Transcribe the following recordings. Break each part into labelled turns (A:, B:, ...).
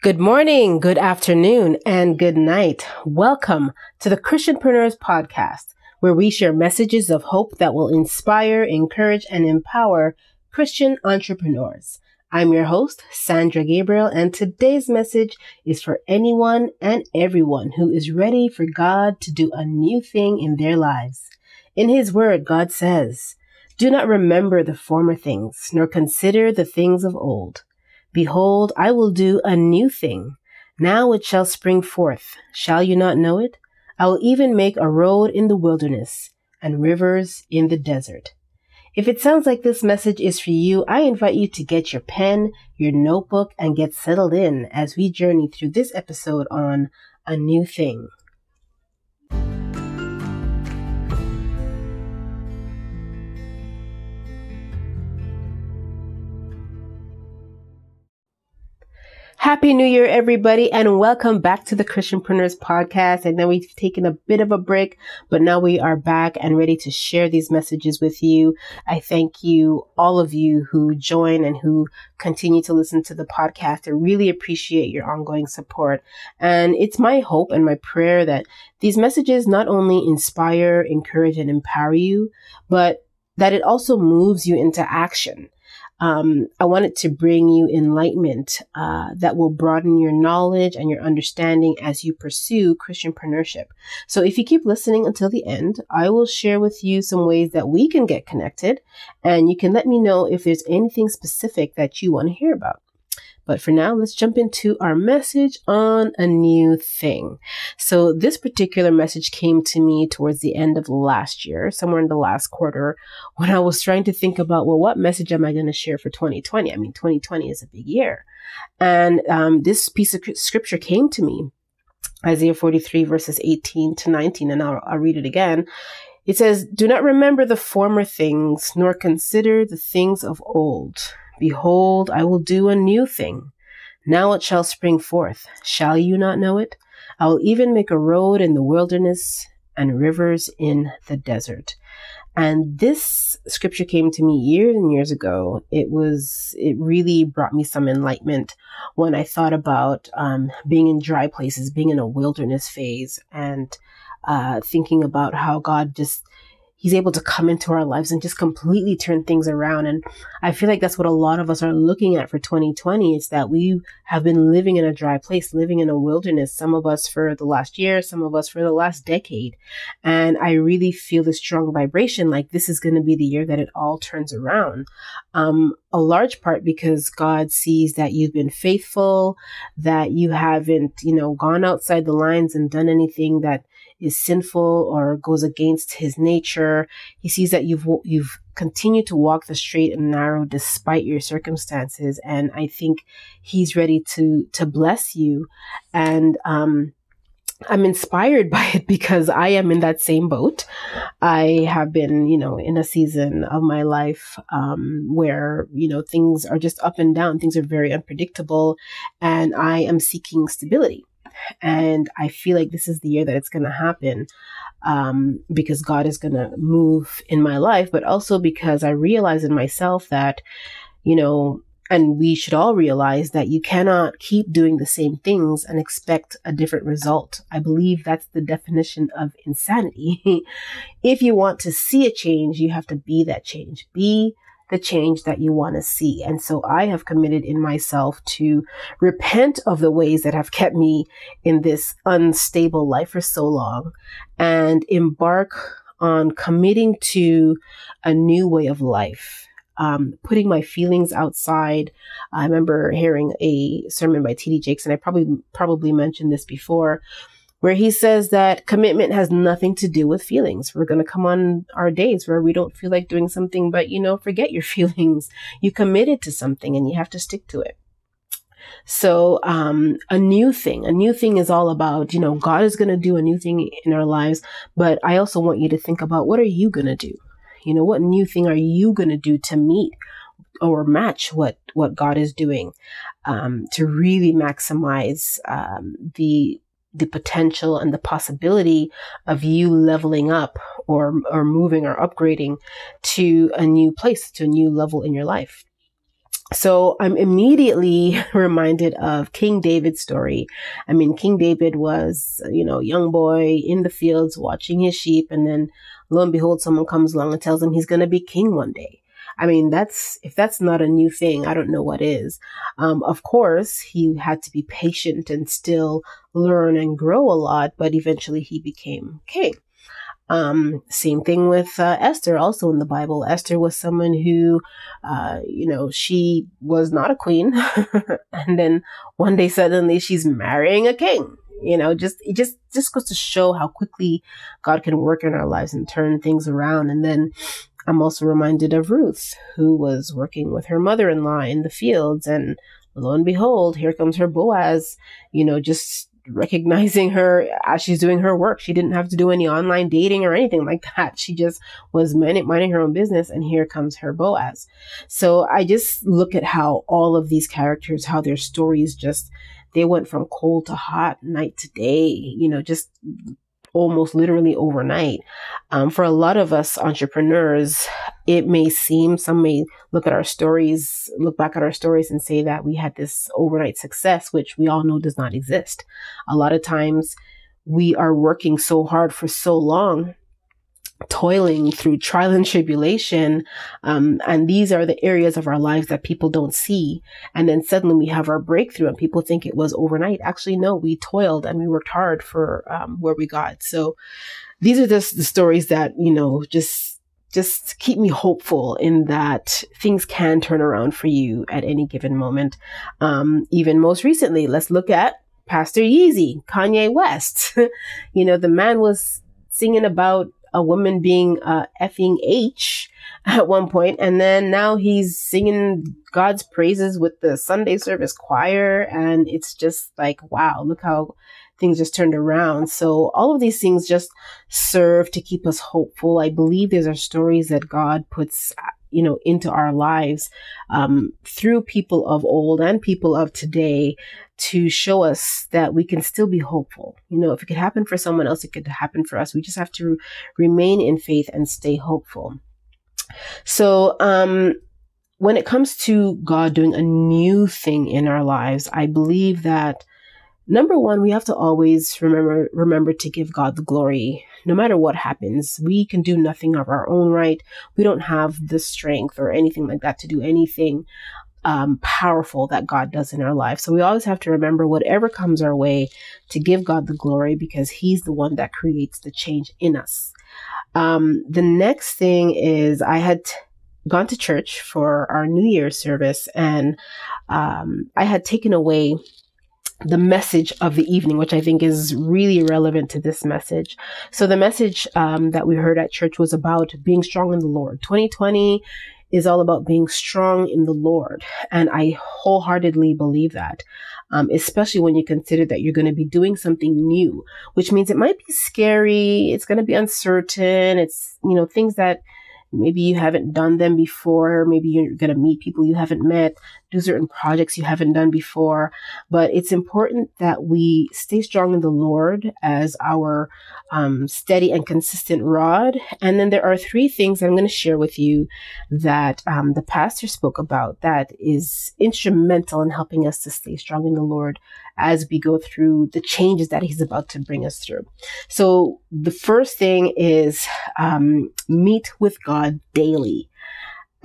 A: Good morning, good afternoon, and good night. Welcome to the Christianpreneurs Podcast, where we share messages of hope that will inspire, encourage, and empower Christian entrepreneurs. I'm your host, Sandra Gabriel, and today's message is for anyone and everyone who is ready for God to do a new thing in their lives. In His Word, God says, Do not remember the former things, nor consider the things of old. Behold, I will do a new thing. Now it shall spring forth. Shall you not know it? I will even make a road in the wilderness and rivers in the desert. If it sounds like this message is for you, I invite you to get your pen, your notebook, and get settled in as we journey through this episode on a new thing. Happy New Year, everybody, and welcome back to the Christianpreneurs podcast. I know we've taken a bit of a break, but now we are back and ready to share these messages with you. I thank you, all of you who join and who continue to listen to the podcast. I really appreciate your ongoing support. And it's my hope and my prayer that these messages not only inspire, encourage, and empower you, but that it also moves you into action um, I wanted to bring you enlightenment uh, that will broaden your knowledge and your understanding as you pursue Christianpreneurship. So if you keep listening until the end, I will share with you some ways that we can get connected, and you can let me know if there's anything specific that you want to hear about. But for now, let's jump into our message on a new thing. So this particular message came to me towards the end of last year, somewhere in the last quarter, when I was trying to think about, well, what message am I going to share for 2020? I mean, 2020 is a big year. And um, this piece of scripture came to me, Isaiah 43 verses 18 to 19, and I'll, I'll read it again. It says, Do not remember the former things, nor consider the things of old. Behold, I will do a new thing. Now it shall spring forth. Shall you not know it? I will even make a road in the wilderness and rivers in the desert. And this scripture came to me years and years ago. It was, it really brought me some enlightenment when I thought about um, being in dry places, being in a wilderness phase, and uh, thinking about how God just he's able to come into our lives and just completely turn things around. And I feel like that's what a lot of us are looking at for 2020 is that we have been living in a dry place, living in a wilderness, some of us for the last year, some of us for the last decade. And I really feel this strong vibration like this is going to be the year that it all turns around. Um, a large part because God sees that you've been faithful, that you haven't, you know, gone outside the lines and done anything that is sinful or goes against his nature. He sees that you've you've continued to walk the straight and narrow despite your circumstances, and I think he's ready to to bless you. And um, I'm inspired by it because I am in that same boat. I have been, you know, in a season of my life um, where, you know, things are just up and down. Things are very unpredictable. And I am seeking stability. And I feel like this is the year that it's going to happen um, because God is going to move in my life, but also because I realize in myself that, you know, and we should all realize that you cannot keep doing the same things and expect a different result. I believe that's the definition of insanity. if you want to see a change, you have to be that change. Be the change that you want to see. And so I have committed in myself to repent of the ways that have kept me in this unstable life for so long and embark on committing to a new way of life. Um, putting my feelings outside. I remember hearing a sermon by T.D. Jakes, and I probably probably mentioned this before, where he says that commitment has nothing to do with feelings. We're going to come on our days where we don't feel like doing something, but you know, forget your feelings. You committed to something and you have to stick to it. So, um, a new thing, a new thing is all about, you know, God is going to do a new thing in our lives, but I also want you to think about what are you going to do? You know, what new thing are you going to do to meet or match what, what God is doing, um, to really maximize, um, the, the potential and the possibility of you leveling up or or moving or upgrading to a new place to a new level in your life so I'm immediately reminded of King David's story. I mean, King David was, you know, young boy in the fields watching his sheep. And then lo and behold, someone comes along and tells him he's going to be king one day. I mean, that's, if that's not a new thing, I don't know what is. Um, of course, he had to be patient and still learn and grow a lot, but eventually he became king. Um, same thing with uh, Esther, also in the Bible. Esther was someone who, uh, you know, she was not a queen, and then one day suddenly she's marrying a king. You know, just it just just goes to show how quickly God can work in our lives and turn things around. And then I'm also reminded of Ruth, who was working with her mother-in-law in the fields, and lo and behold, here comes her Boaz. You know, just recognizing her as she's doing her work. She didn't have to do any online dating or anything like that. She just was minding her own business, and here comes her Boaz. So I just look at how all of these characters, how their stories just they went from cold to hot, night to day. You know, just almost literally overnight. Um, for a lot of us entrepreneurs, it may seem, some may look at our stories, look back at our stories and say that we had this overnight success, which we all know does not exist. A lot of times we are working so hard for so long toiling through trial and tribulation. Um, and these are the areas of our lives that people don't see. And then suddenly we have our breakthrough and people think it was overnight. Actually, no, we toiled and we worked hard for um, where we got. So these are just the stories that, you know, just just keep me hopeful in that things can turn around for you at any given moment. Um, even most recently, let's look at Pastor Yeezy, Kanye West. you know, the man was singing about a woman being uh, effing H at one point, and then now he's singing God's praises with the Sunday service choir, and it's just like, wow, look how things just turned around. So all of these things just serve to keep us hopeful. I believe these are stories that God puts you know into our lives um, through people of old and people of today to show us that we can still be hopeful. You know, if it could happen for someone else, it could happen for us. We just have to remain in faith and stay hopeful. So, um, when it comes to God doing a new thing in our lives, I believe that number one, we have to always remember remember to give God the glory, no matter what happens. We can do nothing of our own right. We don't have the strength or anything like that to do anything um, powerful that God does in our life. So we always have to remember whatever comes our way to give God the glory because He's the one that creates the change in us. Um, the next thing is I had t- gone to church for our New Year's service and um, I had taken away the message of the evening, which I think is really relevant to this message. So the message um, that we heard at church was about being strong in the Lord. 2020 is all about being strong in the Lord. And I wholeheartedly believe that, um, especially when you consider that you're going to be doing something new, which means it might be scary. It's going to be uncertain. It's, you know, things that maybe you haven't done them before. Maybe you're going to meet people you haven't met do certain projects you haven't done before. But it's important that we stay strong in the Lord as our um, steady and consistent rod. And then there are three things I'm going to share with you that um, the pastor spoke about that is instrumental in helping us to stay strong in the Lord as we go through the changes that he's about to bring us through. So the first thing is um, meet with God daily.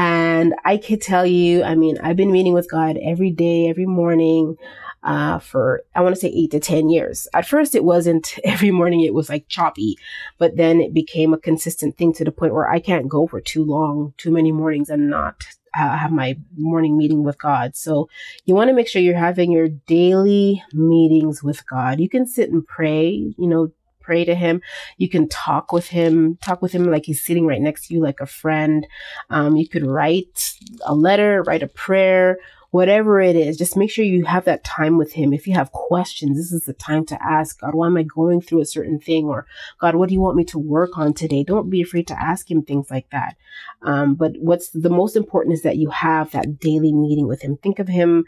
A: And I could tell you, I mean, I've been meeting with God every day, every morning, uh, for, I want to say eight to 10 years. At first, it wasn't every morning, it was like choppy, but then it became a consistent thing to the point where I can't go for too long, too many mornings and not uh, have my morning meeting with God. So you want to make sure you're having your daily meetings with God. You can sit and pray, you know, pray to him. You can talk with him, talk with him like he's sitting right next to you, like a friend. Um, you could write a letter, write a prayer, whatever it is. Just make sure you have that time with him. If you have questions, this is the time to ask God, why am I going through a certain thing? Or God, what do you want me to work on today? Don't be afraid to ask him things like that. Um, but what's the most important is that you have that daily meeting with him. Think of him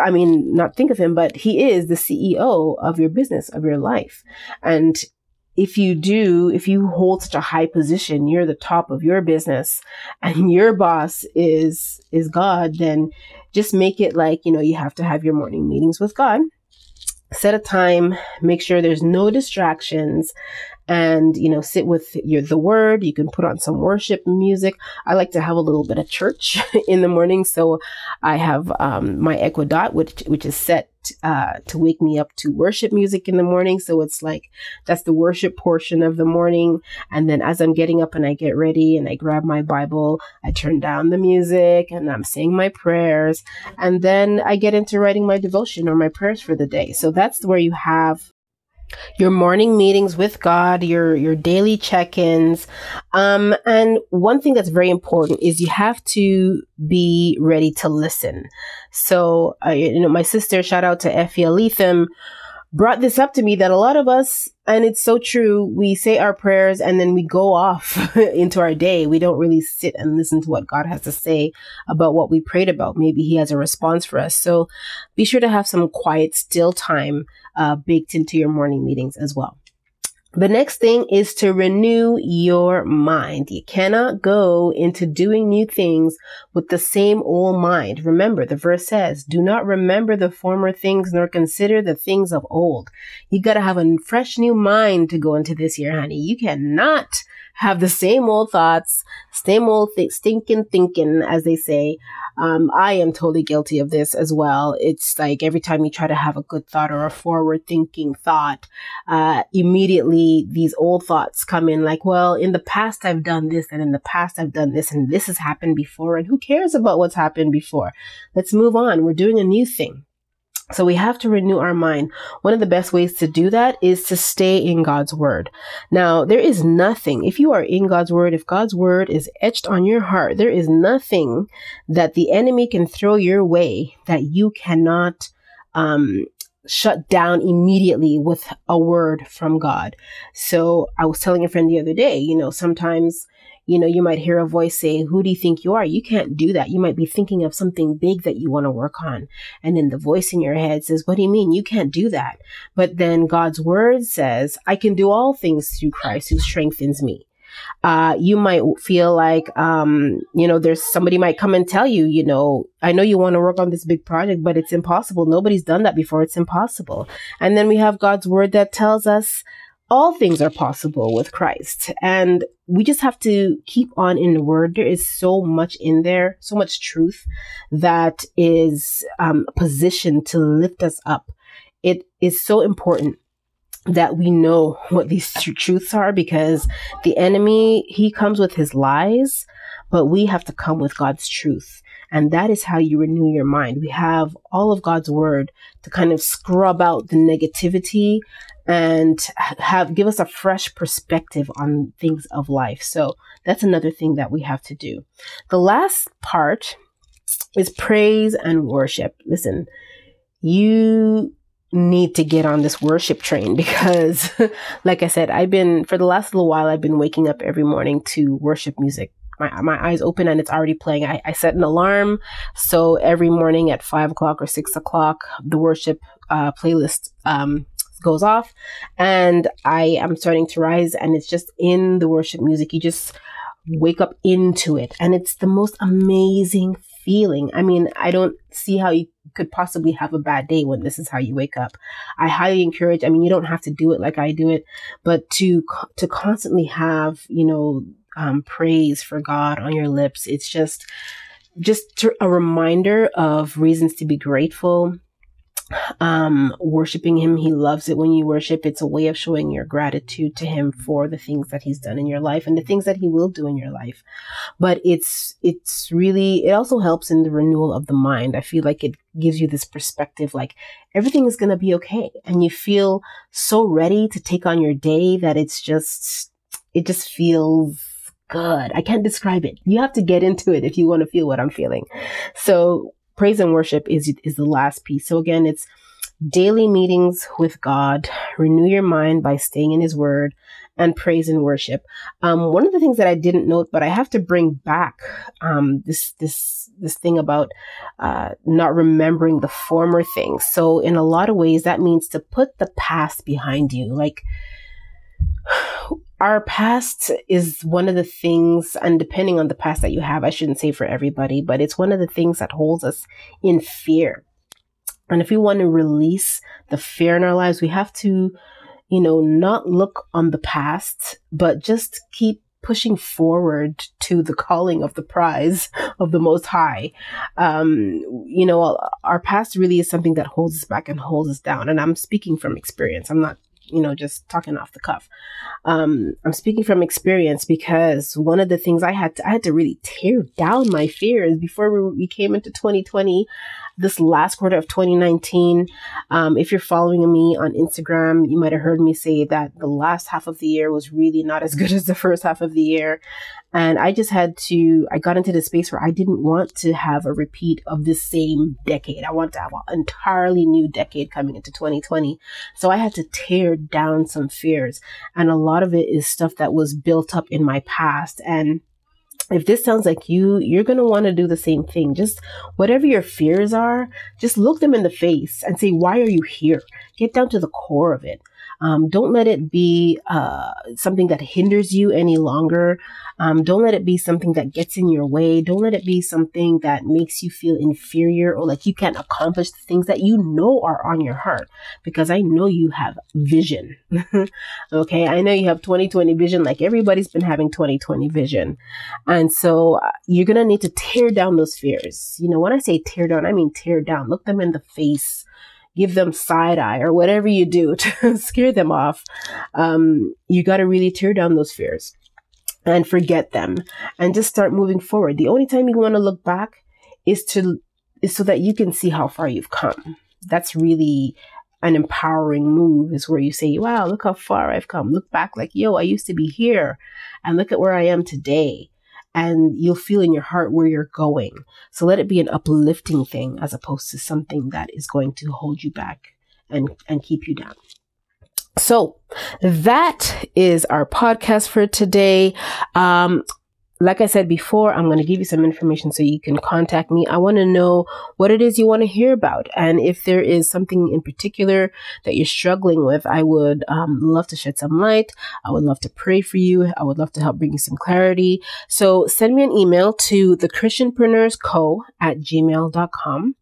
A: I mean, not think of him, but he is the CEO of your business, of your life. And if you do, if you hold such a high position, you're the top of your business and your boss is, is God, then just make it like, you know, you have to have your morning meetings with God. Set a time, make sure there's no distractions and you know sit with your the word you can put on some worship music i like to have a little bit of church in the morning so i have um, my equa which which is set uh, to wake me up to worship music in the morning. So it's like that's the worship portion of the morning. And then as I'm getting up and I get ready and I grab my Bible, I turn down the music and I'm saying my prayers. And then I get into writing my devotion or my prayers for the day. So that's where you have your morning meetings with God, your your daily check-ins. Um, and one thing that's very important is you have to be ready to listen. So, uh, you know, my sister, shout out to Effie Aletham, brought this up to me that a lot of us, and it's so true, we say our prayers and then we go off into our day. We don't really sit and listen to what God has to say about what we prayed about. Maybe He has a response for us. So be sure to have some quiet, still time uh, baked into your morning meetings as well. The next thing is to renew your mind. You cannot go into doing new things with the same old mind. Remember, the verse says, do not remember the former things nor consider the things of old. You gotta have a fresh new mind to go into this year, honey. You cannot have the same old thoughts, same old th- stinking thinking, as they say. Um, I am totally guilty of this as well. It's like every time you try to have a good thought or a forward thinking thought, uh, immediately these old thoughts come in like, well, in the past I've done this and in the past I've done this and this has happened before and who cares about what's happened before? Let's move on. We're doing a new thing. So we have to renew our mind. One of the best ways to do that is to stay in God's word. Now, there is nothing, if you are in God's word, if God's word is etched on your heart, there is nothing that the enemy can throw your way that you cannot, um, shut down immediately with a word from God. So I was telling a friend the other day, you know, sometimes you know, you might hear a voice say, Who do you think you are? You can't do that. You might be thinking of something big that you want to work on. And then the voice in your head says, What do you mean? You can't do that. But then God's word says, I can do all things through Christ who strengthens me. Uh, you might feel like, um, you know, there's somebody might come and tell you, you know, I know you want to work on this big project, but it's impossible. Nobody's done that before. It's impossible. And then we have God's word that tells us all things are possible with Christ. And we just have to keep on in the word. There is so much in there, so much truth that is um, positioned to lift us up. It is so important that we know what these truths are because the enemy, he comes with his lies, but we have to come with God's truth. And that is how you renew your mind. We have all of God's word to kind of scrub out the negativity and have give us a fresh perspective on things of life. So that's another thing that we have to do. The last part is praise and worship. Listen, you need to get on this worship train because like I said, I've been for the last little while I've been waking up every morning to worship music. My, my eyes open and it's already playing. I, I set an alarm. So every morning at five o'clock or six o'clock, the worship uh, playlist um, goes off and I am starting to rise and it's just in the worship music. You just wake up into it and it's the most amazing feeling. I mean, I don't see how you could possibly have a bad day when this is how you wake up. I highly encourage, I mean, you don't have to do it like I do it, but to, to constantly have, you know, um, praise for God on your lips. It's just, just a reminder of reasons to be grateful um, worshiping him. He loves it when you worship. It's a way of showing your gratitude to him for the things that he's done in your life and the things that he will do in your life. But it's, it's really, it also helps in the renewal of the mind. I feel like it gives you this perspective like everything is going to be okay. And you feel so ready to take on your day that it's just, it just feels good. I can't describe it. You have to get into it if you want to feel what I'm feeling. So praise and worship is is the last piece. So again, it's daily meetings with God, renew your mind by staying in his word and praise and worship. Um, one of the things that I didn't note, but I have to bring back um, this this this thing about uh, not remembering the former things. So in a lot of ways, that means to put the past behind you. Like our past is one of the things, and depending on the past that you have, I shouldn't say for everybody, but it's one of the things that holds us in fear. And if we want to release the fear in our lives, we have to, you know, not look on the past, but just keep pushing forward to the calling of the prize of the most high. Um, you know, our past really is something that holds us back and holds us down. And I'm speaking from experience. I'm not you know, just talking off the cuff. Um, I'm speaking from experience because one of the things I had to, I had to really tear down my fears before we, we came into 2020 this last quarter of 2019. Um, if you're following me on Instagram, you might have heard me say that the last half of the year was really not as good as the first half of the year. And I just had to, I got into the space where I didn't want to have a repeat of the same decade. I want to have an entirely new decade coming into 2020. So I had to tear down some fears. And a lot of it is stuff that was built up in my past. And if this sounds like you, you're going to want to do the same thing. Just whatever your fears are, just look them in the face and say, why are you here? Get down to the core of it. Um, don't let it be uh, something that hinders you any longer. Um, don't let it be something that gets in your way. Don't let it be something that makes you feel inferior or like you can't accomplish the things that you know are on your heart. Because I know you have vision. okay. I know you have 2020 vision, like everybody's been having 2020 vision. And so uh, you're going to need to tear down those fears. You know, when I say tear down, I mean tear down. Look them in the face give them side eye or whatever you do to scare them off, um, you got to really tear down those fears and forget them and just start moving forward. The only time you want to look back is to is so that you can see how far you've come. That's really an empowering move is where you say, wow, look how far I've come. Look back like, yo, I used to be here and look at where I am today and you'll feel in your heart where you're going. So let it be an uplifting thing as opposed to something that is going to hold you back and, and keep you down. So that is our podcast for today. Um, like I said before, I'm going to give you some information so you can contact me. I want to know what it is you want to hear about. And if there is something in particular that you're struggling with, I would um, love to shed some light. I would love to pray for you. I would love to help bring you some clarity. So send me an email to the at gmail.com.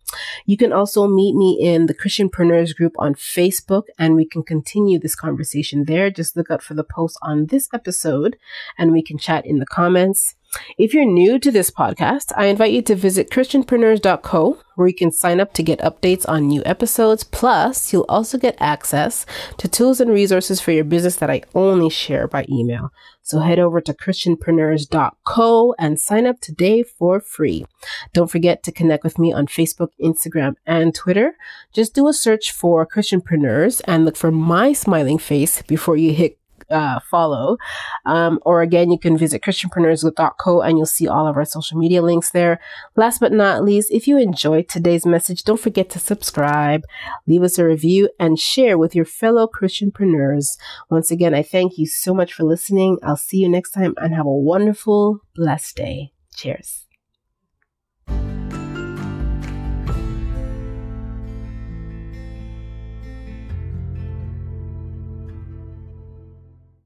A: You can also meet me in the Christianpreneurs group on Facebook and we can continue this conversation there. Just look out for the post on this episode and we can chat in the comments. If you're new to this podcast, I invite you to visit christianpreneurs.co where you can sign up to get updates on new episodes. Plus, you'll also get access to tools and resources for your business that I only share by email. So head over to christianpreneurs.co and sign up today for free. Don't forget to connect with me on Facebook, Instagram, and Twitter. Just do a search for Christianpreneurs and look for my smiling face before you hit uh, follow. Um, or again, you can visit christianpreneurs.co and you'll see all of our social media links there. Last but not least, if you enjoyed today's message, don't forget to subscribe, leave us a review, and share with your fellow Christianpreneurs. Once again, I thank you so much for listening. I'll see you next time and have a wonderful, blessed day. Cheers.